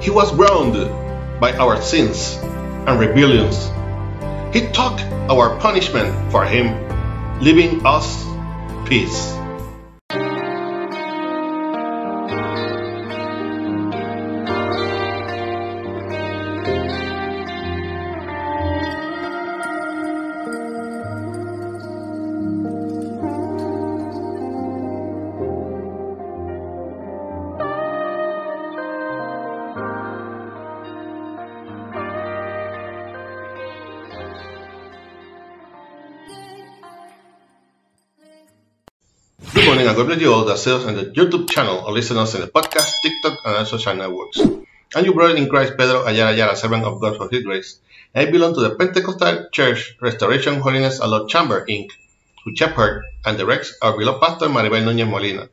he was grounded by our sins and rebellions. He took our punishment for him, leaving us peace. Morning and God bless you all us on the YouTube channel or listen us in the podcast, TikTok, and other social networks. I'm your brother in Christ, Pedro Ayala Ayala, servant of God for His grace. I belong to the Pentecostal Church Restoration Holiness and Chamber, Inc., who shepherd and directs our beloved pastor Maribel Núñez Molina.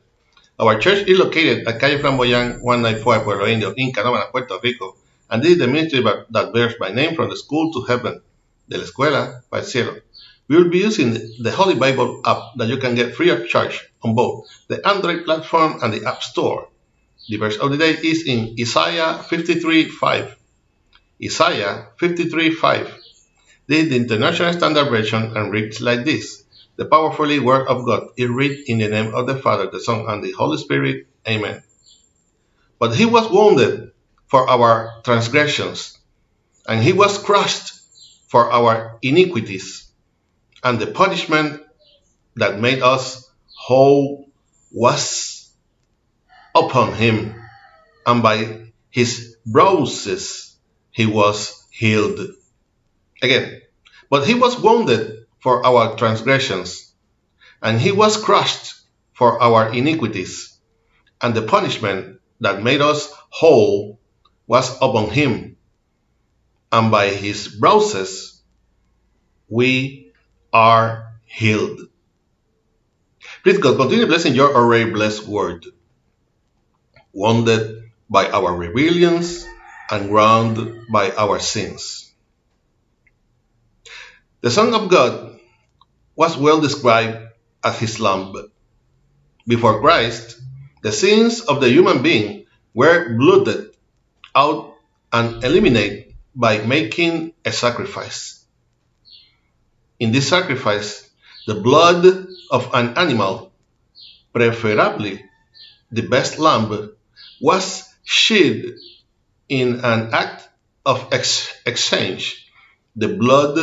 Our church is located at Calle Flamboyant 194, Pueblo Indio, in Puerto Rico, and this is the ministry that bears my name from the school to heaven, de la escuela para el cielo. We will be using the Holy Bible app that you can get free of charge on both the Android platform and the App Store. The verse of the day is in Isaiah 53:5. Isaiah 53:5. This is the International Standard Version and reads like this. The powerfully word of God is read in the name of the Father, the Son, and the Holy Spirit. Amen. But he was wounded for our transgressions, and he was crushed for our iniquities and the punishment that made us whole was upon him, and by his bruises he was healed. Again, but he was wounded for our transgressions, and he was crushed for our iniquities, and the punishment that made us whole was upon him, and by his bruises we are healed. Please God, continue blessing your already blessed word, wounded by our rebellions and ground by our sins. The Son of God was well described as his lamb. Before Christ, the sins of the human being were blotted out and eliminated by making a sacrifice. In this sacrifice, the blood of an animal, preferably the best lamb, was shed in an act of ex exchange, the blood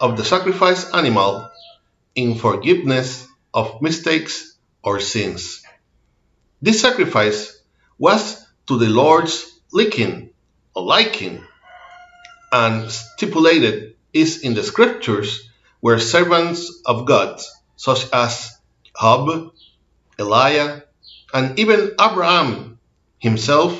of the sacrificed animal in forgiveness of mistakes or sins. This sacrifice was to the Lord's liking liking and stipulated is in the scriptures were servants of God, such as Job, Elijah, and even Abraham himself,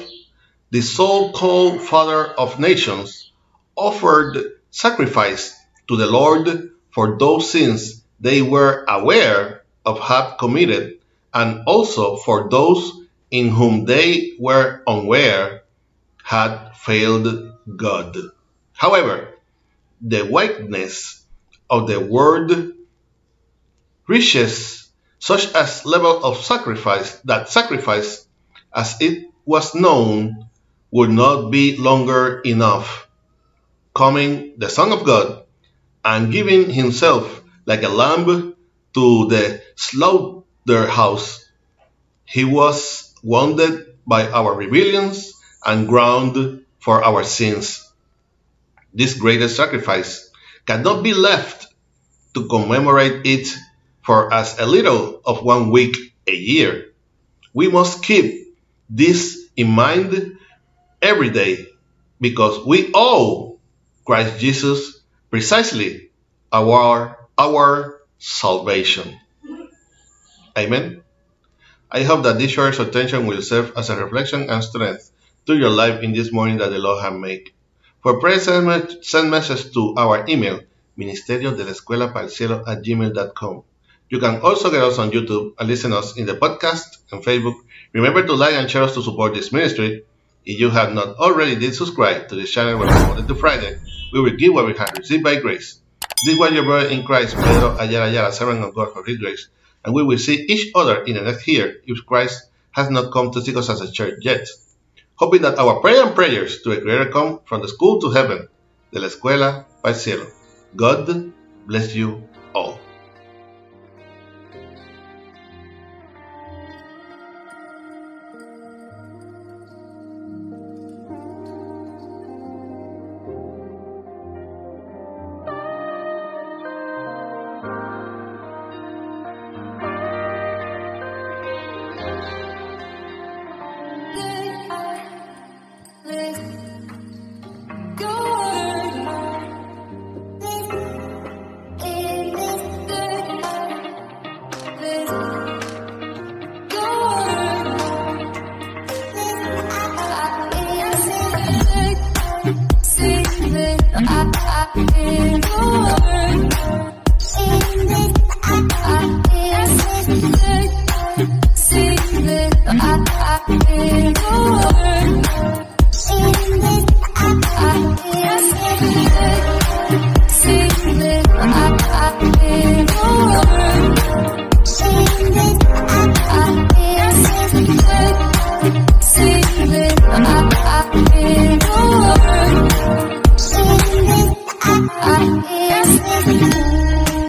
the so-called father of nations, offered sacrifice to the Lord for those sins they were aware of had committed, and also for those in whom they were unaware had failed God. However, the weakness of the word riches such as level of sacrifice that sacrifice as it was known would not be longer enough. Coming the son of god and giving himself like a lamb to the slaughterhouse he was wounded by our rebellions and ground for our sins. This greatest sacrifice cannot be left to commemorate it for as a little of one week a year. We must keep this in mind every day because we owe Christ Jesus precisely our, our salvation. Amen. I hope that this short attention will serve as a reflection and strength to your life in this morning that the Lord has made. For prayer, send message to our email, ministerio de la escuela para el cielo at gmail.com. You can also get us on YouTube and listen us in the podcast and Facebook. Remember to like and share us to support this ministry. If you have not already did subscribe to this channel where Monday to Friday, we will give what we have received by grace. This was your brother in Christ, Pedro Ayala Ayala, servant of God for His grace, and we will see each other in the next year if Christ has not come to seek us as a church yet. Hoping that our prayer and prayers to a creator come from the school to heaven, de la escuela al cielo. God bless you all. I, I, I,